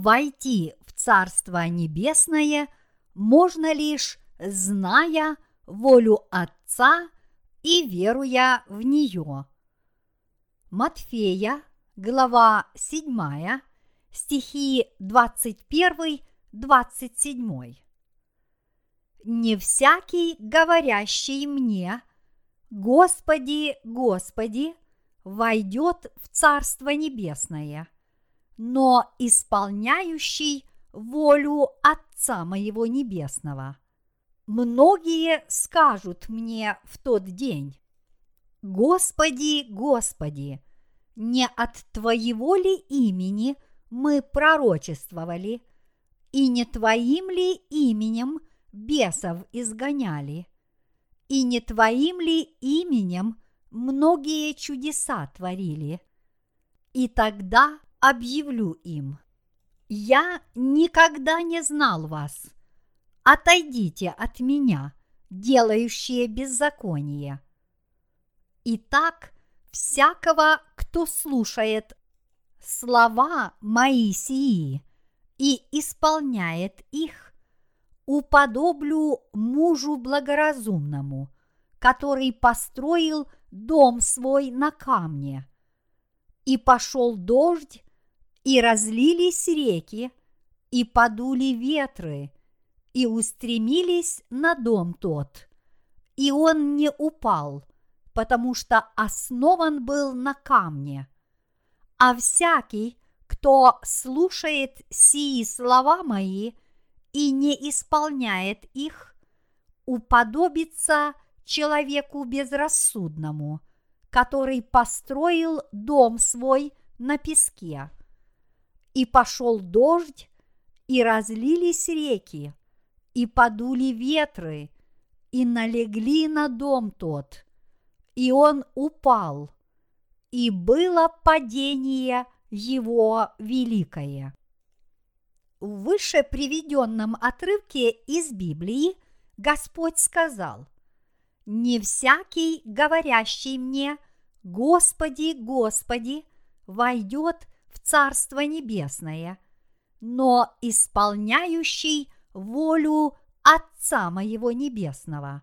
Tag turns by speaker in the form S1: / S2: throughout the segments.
S1: войти в Царство Небесное можно лишь зная волю Отца и веруя в нее. Матфея, глава 7, стихи 21-27. Не всякий, говорящий мне, Господи, Господи, войдет в Царство Небесное, но исполняющий волю Отца моего Небесного. Многие скажут мне в тот день, Господи, Господи, не от Твоего ли имени мы пророчествовали, и не Твоим ли именем бесов изгоняли, и не Твоим ли именем многие чудеса творили? И тогда объявлю им, я никогда не знал вас. Отойдите от меня, делающие беззаконие. Итак, всякого, кто слушает слова Моисии и исполняет их, уподоблю мужу благоразумному, который построил дом свой на камне. И пошел дождь, и разлились реки, и подули ветры, и устремились на дом тот, и он не упал, потому что основан был на камне. А всякий, кто слушает сии слова мои и не исполняет их, уподобится человеку безрассудному, который построил дом свой на песке. И пошел дождь, и разлились реки, и подули ветры, и налегли на дом тот, и он упал, и было падение его великое. В выше приведенном отрывке из Библии Господь сказал, «Не всякий, говорящий мне, Господи, Господи, войдет Царство Небесное, но исполняющий волю Отца моего Небесного».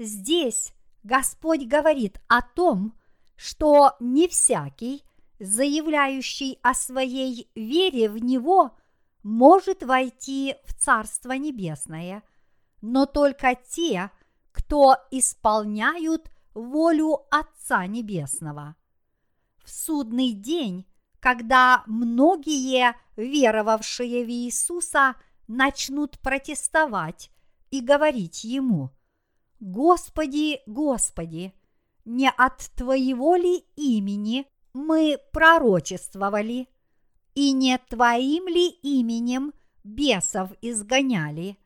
S1: Здесь Господь говорит о том, что не всякий, заявляющий о своей вере в Него, может войти в Царство Небесное, но только те, кто исполняют волю Отца Небесного. В судный день, когда многие веровавшие в Иисуса начнут протестовать и говорить Ему, «Господи, Господи, не от Твоего ли имени мы пророчествовали, и не Твоим ли именем бесов изгоняли,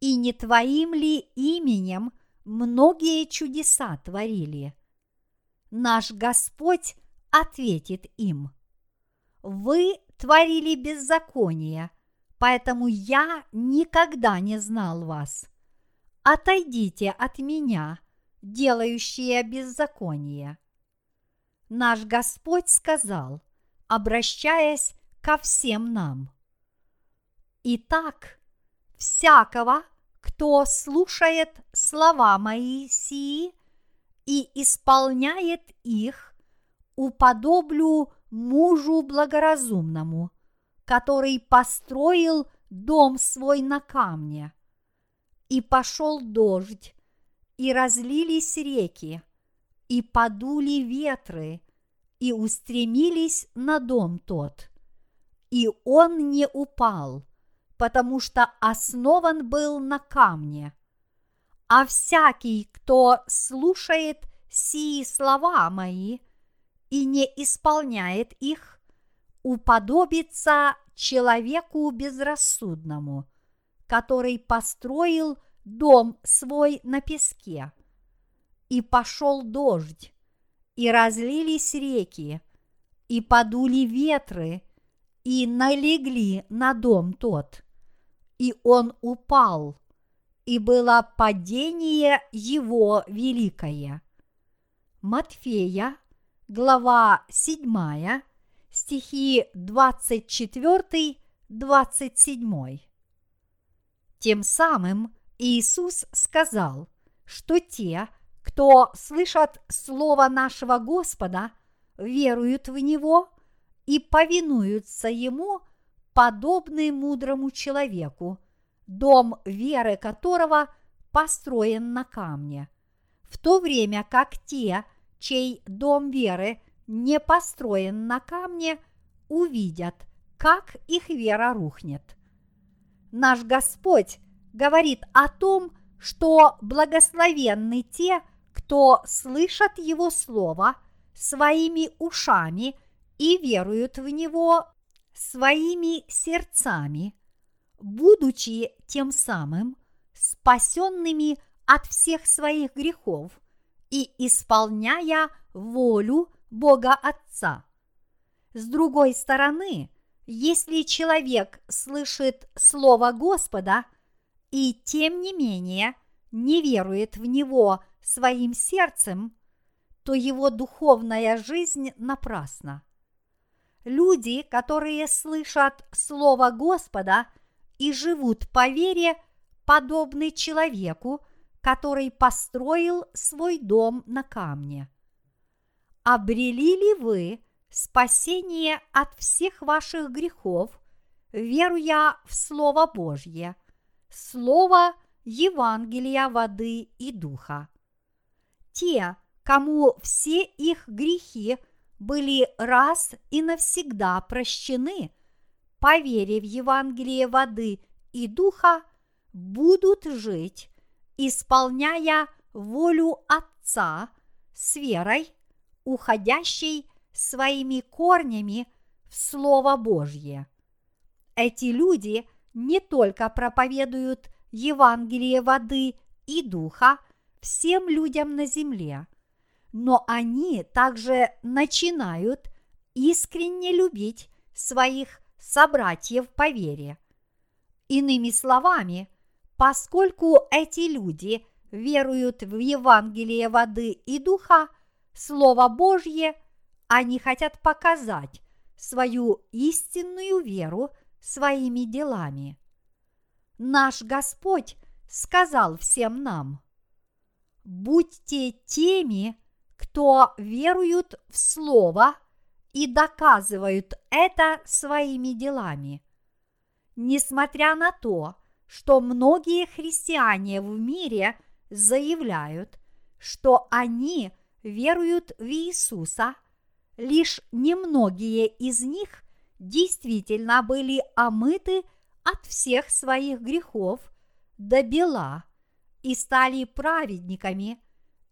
S1: и не Твоим ли именем многие чудеса творили?» Наш Господь ответит им, «Вы творили беззаконие, поэтому я никогда не знал вас» отойдите от меня, делающие беззаконие. Наш Господь сказал, обращаясь ко всем нам. Итак, всякого, кто слушает слова мои сии и исполняет их, уподоблю мужу благоразумному, который построил дом свой на камне – и пошел дождь, и разлились реки, и подули ветры, и устремились на дом тот. И он не упал, потому что основан был на камне. А всякий, кто слушает сии слова мои и не исполняет их, уподобится человеку безрассудному – который построил дом свой на песке. И пошел дождь, и разлились реки, и подули ветры, и налегли на дом тот, и он упал, и было падение его великое. Матфея, глава 7, стихи 24-27. Тем самым Иисус сказал, что те, кто слышат Слово нашего Господа, веруют в Него и повинуются Ему, подобны мудрому человеку, дом веры которого построен на камне, в то время как те, чей дом веры не построен на камне, увидят, как их вера рухнет. Наш Господь говорит о том, что благословенны те, кто слышат Его Слово своими ушами и веруют в Него своими сердцами, будучи тем самым спасенными от всех своих грехов и исполняя волю Бога Отца. С другой стороны, если человек слышит Слово Господа и тем не менее не верует в него своим сердцем, то его духовная жизнь напрасна. Люди, которые слышат Слово Господа и живут по вере, подобны человеку, который построил свой дом на камне. Обрели ли вы спасение от всех ваших грехов, веруя в Слово Божье, Слово Евангелия воды и духа? Те, кому все их грехи – были раз и навсегда прощены, по вере в Евангелие воды и духа, будут жить, исполняя волю Отца с верой, уходящей своими корнями в Слово Божье. Эти люди не только проповедуют Евангелие воды и духа всем людям на земле, но они также начинают искренне любить своих собратьев по вере. Иными словами, поскольку эти люди веруют в Евангелие воды и духа, Слово Божье, они хотят показать свою истинную веру своими делами. Наш Господь сказал всем нам, «Будьте теми, кто веруют в Слово и доказывают это своими делами. Несмотря на то, что многие христиане в мире заявляют, что они веруют в Иисуса, лишь немногие из них действительно были омыты от всех своих грехов до бела и стали праведниками –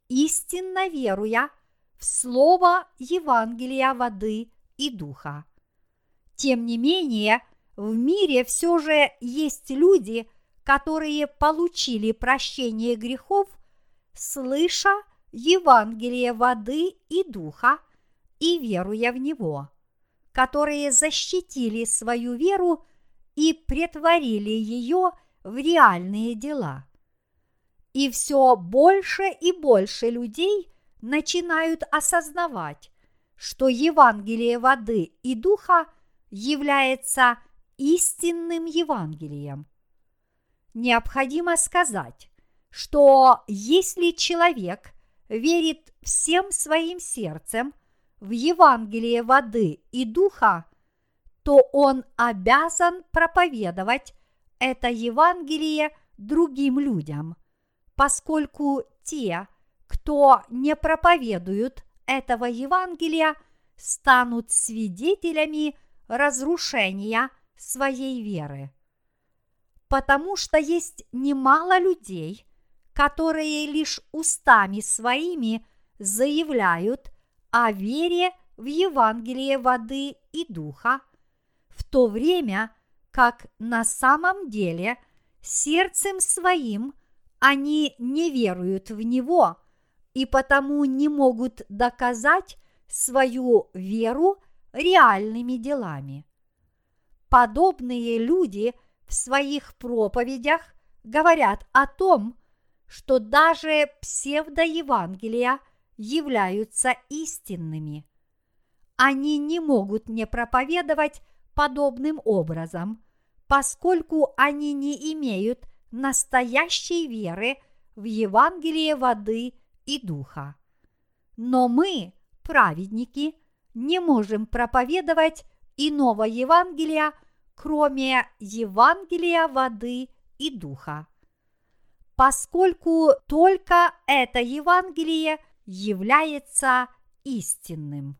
S1: истинно веруя в Слово Евангелия воды и духа. Тем не менее, в мире все же есть люди, которые получили прощение грехов, слыша Евангелие воды и духа и веруя в него, которые защитили свою веру и претворили ее в реальные дела. И все больше и больше людей начинают осознавать, что Евангелие воды и духа является истинным Евангелием. Необходимо сказать, что если человек верит всем своим сердцем в Евангелие воды и духа, то он обязан проповедовать это Евангелие другим людям – поскольку те, кто не проповедуют этого Евангелия, станут свидетелями разрушения своей веры. Потому что есть немало людей, которые лишь устами своими заявляют о вере в Евангелие воды и духа, в то время как на самом деле сердцем своим – они не веруют в Него и потому не могут доказать свою веру реальными делами. Подобные люди в своих проповедях говорят о том, что даже псевдоевангелия являются истинными. они не могут не проповедовать подобным образом, поскольку они не имеют настоящей веры в Евангелие воды и духа. Но мы, праведники, не можем проповедовать иного Евангелия, кроме Евангелия воды и духа. Поскольку только это Евангелие является истинным.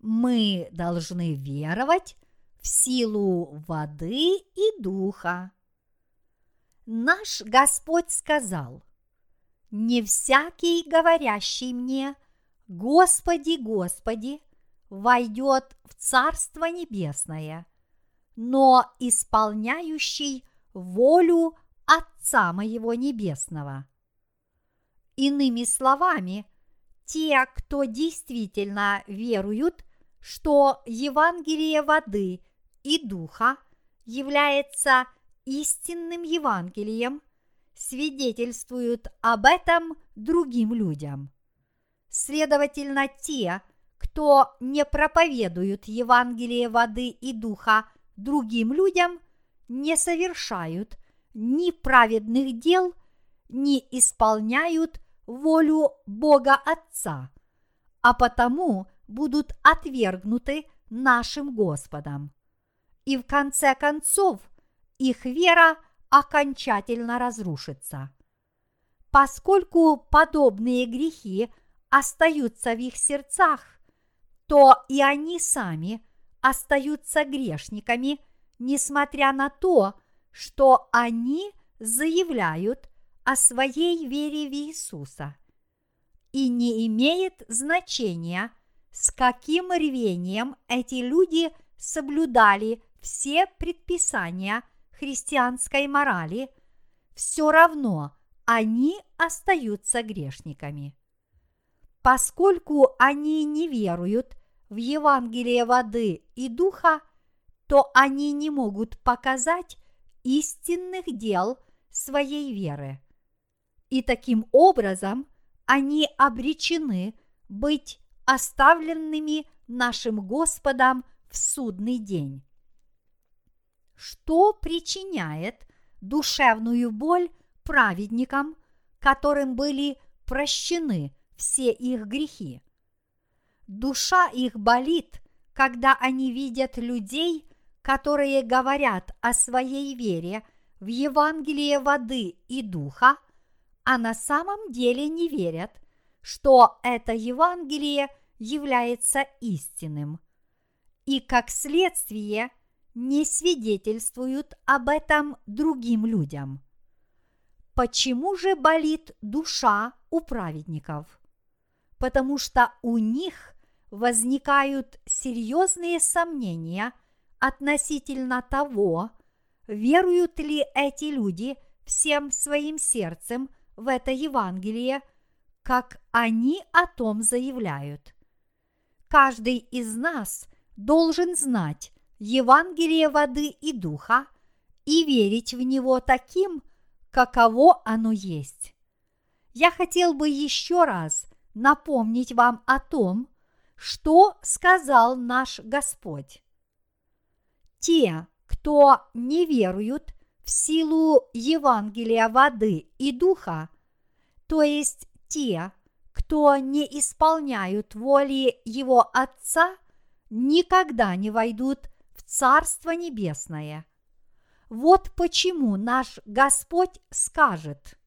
S1: Мы должны веровать в силу воды и духа. Наш Господь сказал, «Не всякий, говорящий мне, Господи, Господи, войдет в Царство Небесное, но исполняющий волю Отца моего Небесного». Иными словами, те, кто действительно веруют, что Евангелие воды и духа является истинным Евангелием, свидетельствуют об этом другим людям. Следовательно, те, кто не проповедуют Евангелие воды и духа другим людям, не совершают ни праведных дел, ни исполняют волю Бога Отца, а потому будут отвергнуты нашим Господом. И в конце концов их вера окончательно разрушится. Поскольку подобные грехи остаются в их сердцах, то и они сами остаются грешниками, несмотря на то, что они заявляют о своей вере в Иисуса. И не имеет значения, с каким рвением эти люди соблюдали все предписания христианской морали, все равно они остаются грешниками. Поскольку они не веруют в Евангелие воды и духа, то они не могут показать истинных дел своей веры и таким образом они обречены быть оставленными нашим Господом в судный день. Что причиняет душевную боль праведникам, которым были прощены все их грехи? Душа их болит, когда они видят людей, которые говорят о своей вере в Евангелие воды и духа – а на самом деле не верят, что это Евангелие является истинным, и как следствие не свидетельствуют об этом другим людям. Почему же болит душа у праведников? Потому что у них возникают серьезные сомнения относительно того, веруют ли эти люди всем своим сердцем в это Евангелие, как они о том заявляют. Каждый из нас должен знать Евангелие воды и духа и верить в него таким, каково оно есть. Я хотел бы еще раз напомнить вам о том, что сказал наш Господь. Те, кто не веруют в силу Евангелия воды и духа, то есть те, кто не исполняют воли его Отца, никогда не войдут в Царство Небесное. Вот почему наш Господь скажет,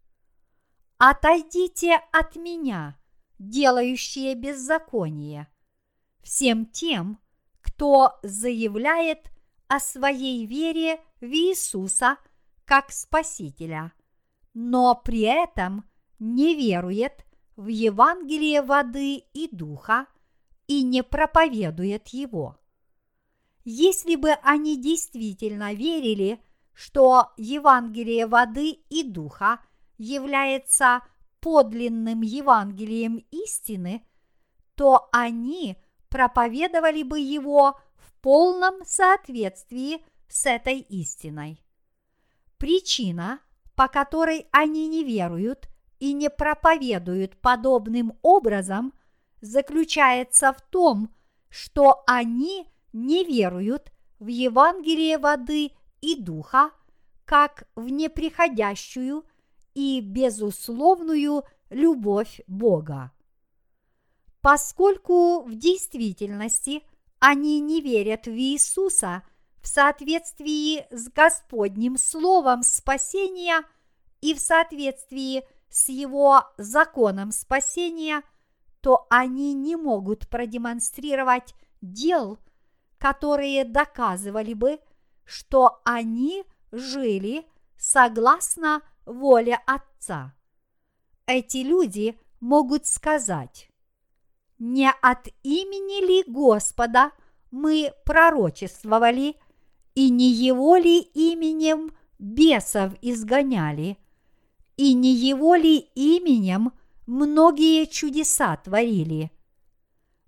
S1: «Отойдите от меня, делающие беззаконие, всем тем, кто заявляет о своей вере в Иисуса – как Спасителя, но при этом не верует в Евангелие воды и духа и не проповедует его. Если бы они действительно верили, что Евангелие воды и духа является подлинным Евангелием истины, то они проповедовали бы его в полном соответствии с этой истиной. Причина, по которой они не веруют и не проповедуют подобным образом, заключается в том, что они не веруют в Евангелие воды и духа как в неприходящую и безусловную любовь Бога. Поскольку в действительности они не верят в Иисуса в соответствии с Господним Словом спасения и в соответствии с Его законом спасения, то они не могут продемонстрировать дел, которые доказывали бы, что они жили согласно воле Отца. Эти люди могут сказать, не от имени ли Господа мы пророчествовали, и не его ли именем бесов изгоняли, и не его ли именем многие чудеса творили.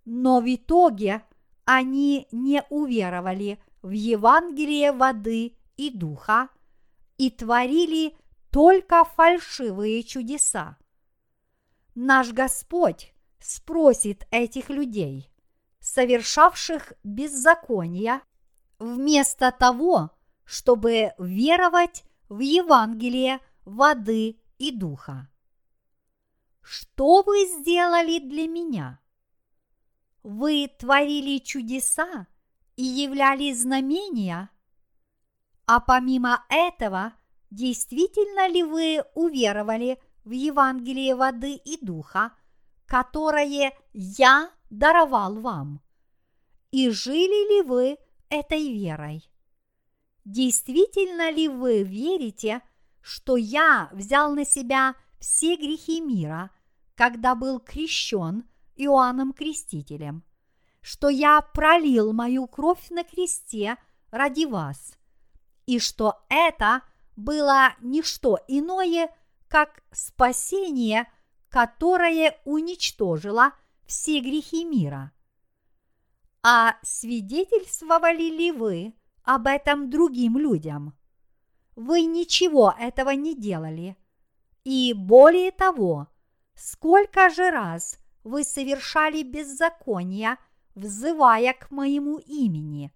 S1: Но в итоге они не уверовали в Евангелие воды и духа и творили только фальшивые чудеса. Наш Господь спросит этих людей, совершавших беззакония, вместо того, чтобы веровать в Евангелие воды и духа. Что вы сделали для меня? Вы творили чудеса и являли знамения? А помимо этого, действительно ли вы уверовали в Евангелие воды и духа – которое я даровал вам. И жили ли вы этой верой? Действительно ли вы верите, что я взял на себя все грехи мира, когда был крещен Иоанном Крестителем, что я пролил мою кровь на кресте ради вас, и что это было не что иное, как спасение – которое уничтожило все грехи мира. А свидетельствовали ли вы об этом другим людям? Вы ничего этого не делали. И более того, сколько же раз вы совершали беззаконие, взывая к моему имени?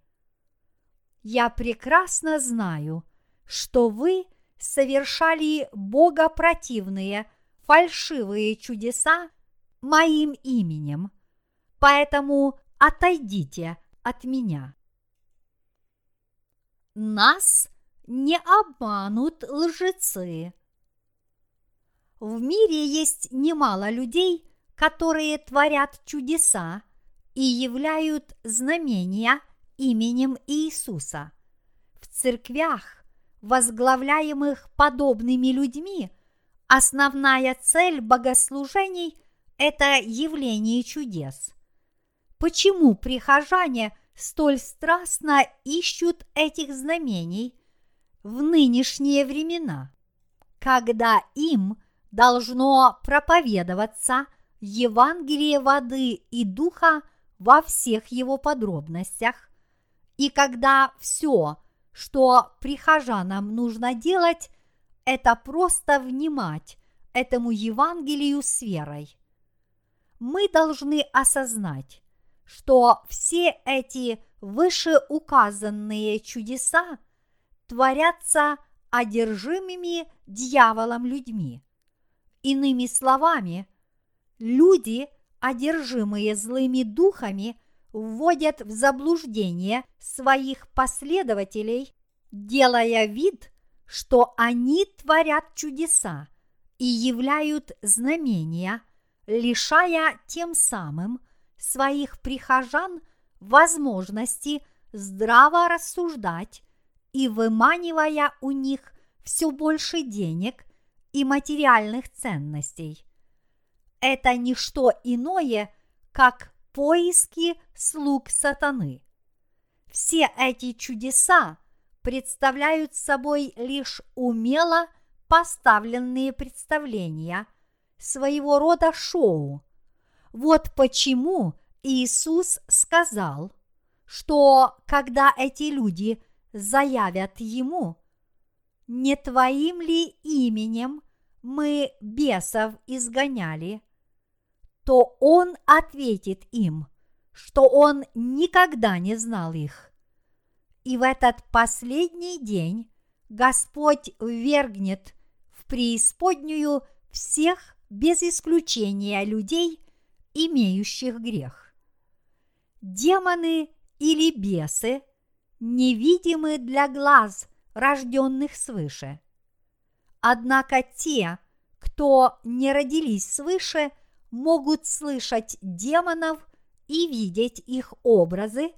S1: Я прекрасно знаю, что вы совершали богопротивные фальшивые чудеса моим именем, поэтому отойдите от меня. Нас не обманут лжецы. В мире есть немало людей, которые творят чудеса и являют знамения именем Иисуса. В церквях, возглавляемых подобными людьми, Основная цель богослужений – это явление чудес. Почему прихожане столь страстно ищут этих знамений в нынешние времена, когда им должно проповедоваться Евангелие воды и духа во всех его подробностях, и когда все, что прихожанам нужно делать, это просто внимать этому Евангелию с верой. Мы должны осознать, что все эти вышеуказанные чудеса творятся одержимыми дьяволом людьми. Иными словами, люди, одержимые злыми духами, вводят в заблуждение своих последователей, делая вид, что они творят чудеса и являют знамения, лишая тем самым своих прихожан возможности здраво рассуждать и выманивая у них все больше денег и материальных ценностей. Это не что иное, как поиски слуг сатаны. Все эти чудеса представляют собой лишь умело поставленные представления, своего рода шоу. Вот почему Иисус сказал, что когда эти люди заявят Ему, не Твоим ли именем мы бесов изгоняли, то Он ответит им, что Он никогда не знал их. И в этот последний день Господь ввергнет в преисподнюю всех без исключения людей, имеющих грех. Демоны или бесы невидимы для глаз рожденных свыше. Однако те, кто не родились свыше, могут слышать демонов и видеть их образы,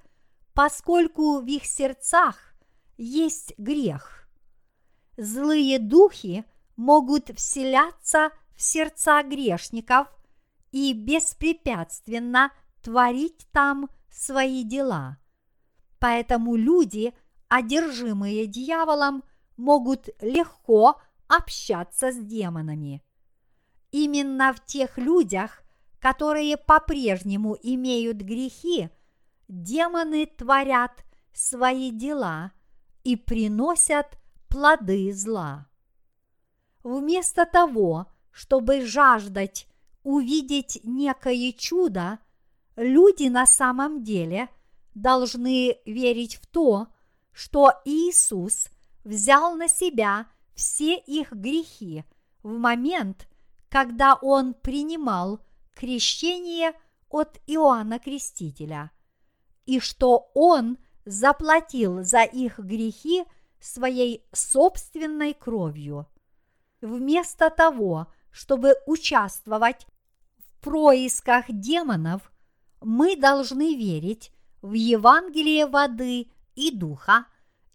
S1: поскольку в их сердцах есть грех. Злые духи могут вселяться в сердца грешников и беспрепятственно творить там свои дела. Поэтому люди, одержимые дьяволом, могут легко общаться с демонами. Именно в тех людях, которые по-прежнему имеют грехи, демоны творят свои дела и приносят плоды зла. Вместо того, чтобы жаждать увидеть некое чудо, люди на самом деле должны верить в то, что Иисус взял на себя все их грехи в момент, когда Он принимал крещение от Иоанна Крестителя, и что Он заплатил за их грехи своей собственной кровью. Вместо того, чтобы участвовать в происках демонов, мы должны верить в Евангелие воды и духа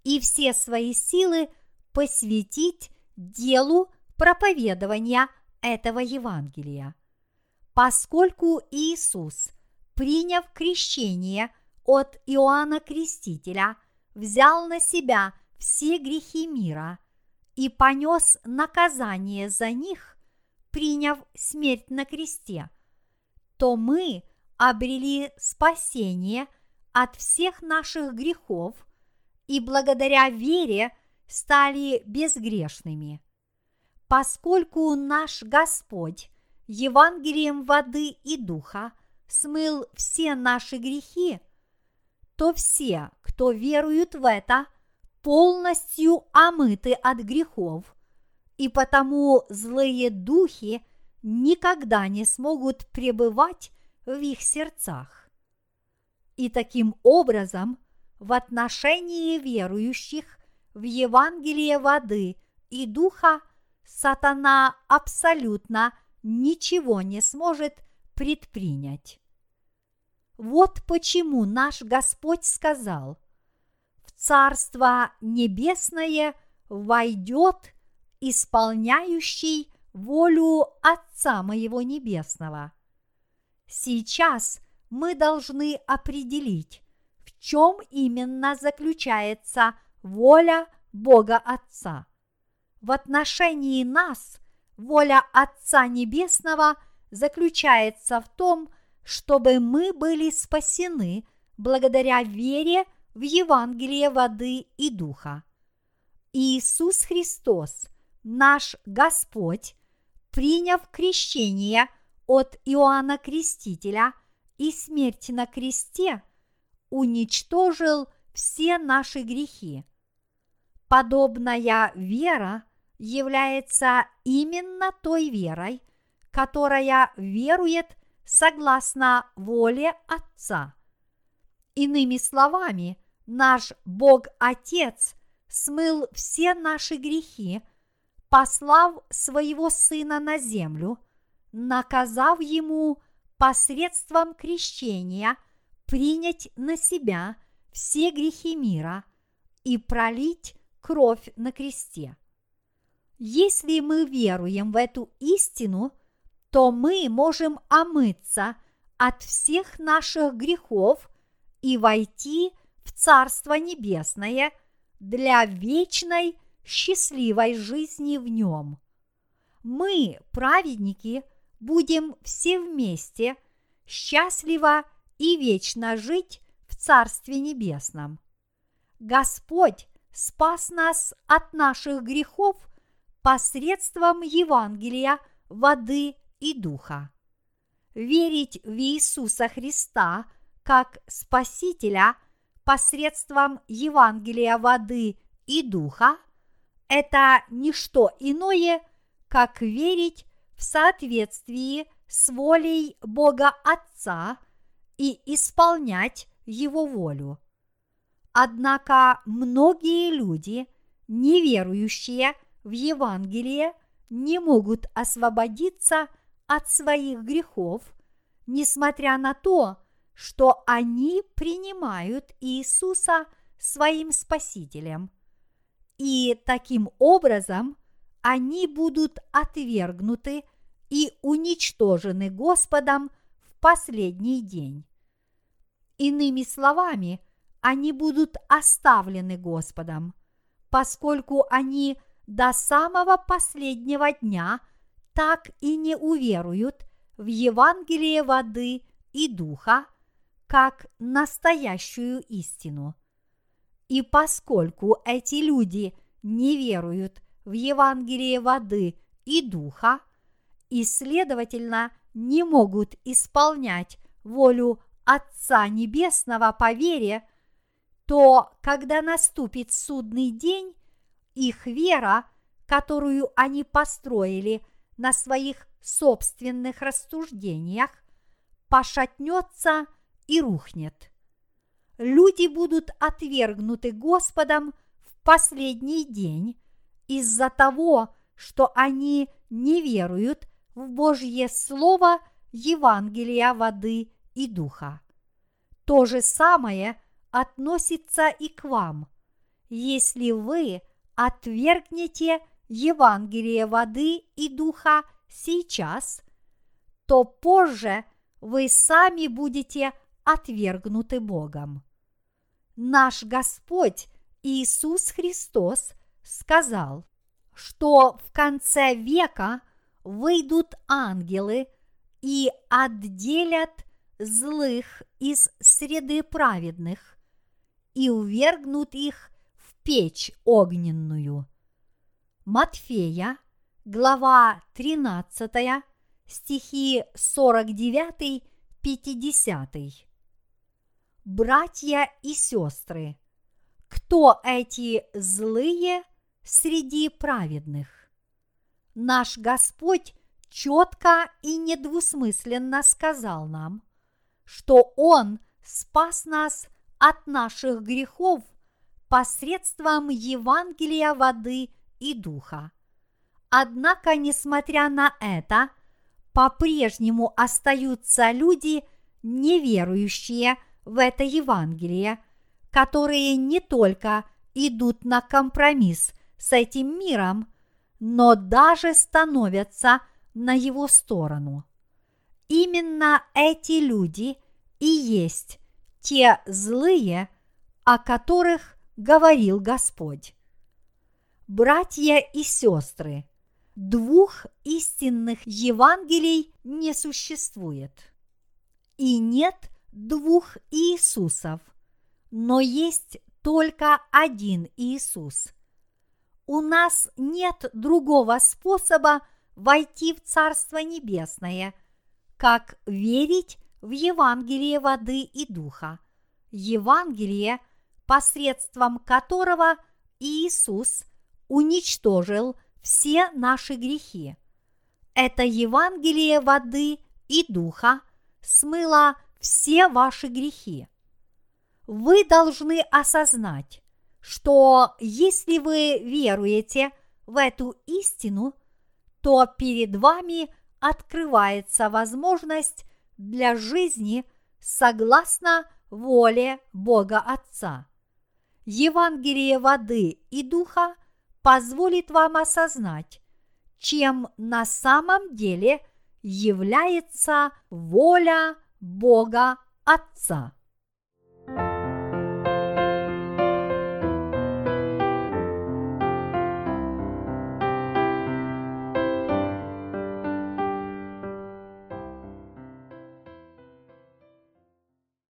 S1: и все свои силы посвятить делу проповедования этого Евангелия. Поскольку Иисус, приняв крещение от Иоанна Крестителя, взял на себя все грехи мира и понес наказание за них, приняв смерть на кресте, то мы обрели спасение от всех наших грехов и благодаря вере стали безгрешными. Поскольку наш Господь Евангелием воды и духа смыл все наши грехи, то все, кто веруют в это, полностью омыты от грехов, и потому злые духи никогда не смогут пребывать в их сердцах. И таким образом в отношении верующих в Евангелие воды и духа сатана абсолютно ничего не сможет предпринять. Вот почему наш Господь сказал, в Царство Небесное войдет исполняющий волю Отца моего Небесного. Сейчас мы должны определить, в чем именно заключается воля Бога Отца. В отношении нас воля Отца Небесного заключается в том, чтобы мы были спасены благодаря вере в Евангелие воды и духа. Иисус Христос, наш Господь, приняв крещение – от Иоанна Крестителя и смерти на кресте уничтожил все наши грехи. Подобная вера является именно той верой, которая верует согласно воле Отца. Иными словами, наш Бог Отец смыл все наши грехи, послав своего Сына на землю – наказав ему посредством крещения принять на себя все грехи мира и пролить кровь на кресте. Если мы веруем в эту истину, то мы можем омыться от всех наших грехов и войти в Царство Небесное для вечной счастливой жизни в нем. Мы, праведники – будем все вместе счастливо и вечно жить в Царстве Небесном. Господь спас нас от наших грехов посредством Евангелия, воды и духа. верить в Иисуса Христа как Спасителя посредством Евангелия воды и духа – это не что иное, как верить в соответствии с волей Бога Отца и исполнять Его волю. Однако многие люди, неверующие в Евангелие, не могут освободиться от своих грехов, несмотря на то, что они принимают Иисуса своим Спасителем. И таким образом они будут отвергнуты и уничтожены Господом в последний день. Иными словами, они будут оставлены Господом, поскольку они до самого последнего дня так и не уверуют в Евангелие воды и духа, как настоящую истину. И поскольку эти люди не веруют в Евангелие воды и духа, и, следовательно, не могут исполнять волю Отца Небесного по вере, то, когда наступит судный день, их вера, которую они построили на своих собственных рассуждениях, пошатнется и рухнет. Люди будут отвергнуты Господом в последний день из-за того, что они не веруют в Божье Слово Евангелия воды и духа. То же самое относится и к вам. Если вы отвергнете Евангелие воды и духа сейчас, то позже вы сами будете отвергнуты Богом. Наш Господь Иисус Христос сказал, что в конце века выйдут ангелы и отделят злых из среды праведных и увергнут их печь огненную. Матфея, глава 13, стихи 49-50. Братья и сестры, кто эти злые среди праведных? Наш Господь четко и недвусмысленно сказал нам, что Он спас нас от наших грехов посредством Евангелия воды и духа. Однако, несмотря на это, по-прежнему остаются люди, неверующие в это Евангелие, которые не только идут на компромисс с этим миром, но даже становятся на его сторону. Именно эти люди и есть те злые, о которых говорил Господь. Братья и сестры, двух истинных Евангелий не существует. И нет двух Иисусов, но есть только один Иисус. У нас нет другого способа войти в Царство Небесное, как верить в Евангелие воды и духа, Евангелие, посредством которого Иисус уничтожил все наши грехи. Это Евангелие воды и духа смыло все ваши грехи. Вы должны осознать, что если вы веруете в эту истину, то перед вами открывается возможность для жизни согласно воле Бога Отца. Евангелие воды и духа позволит вам осознать, чем на самом деле является воля Бога Отца.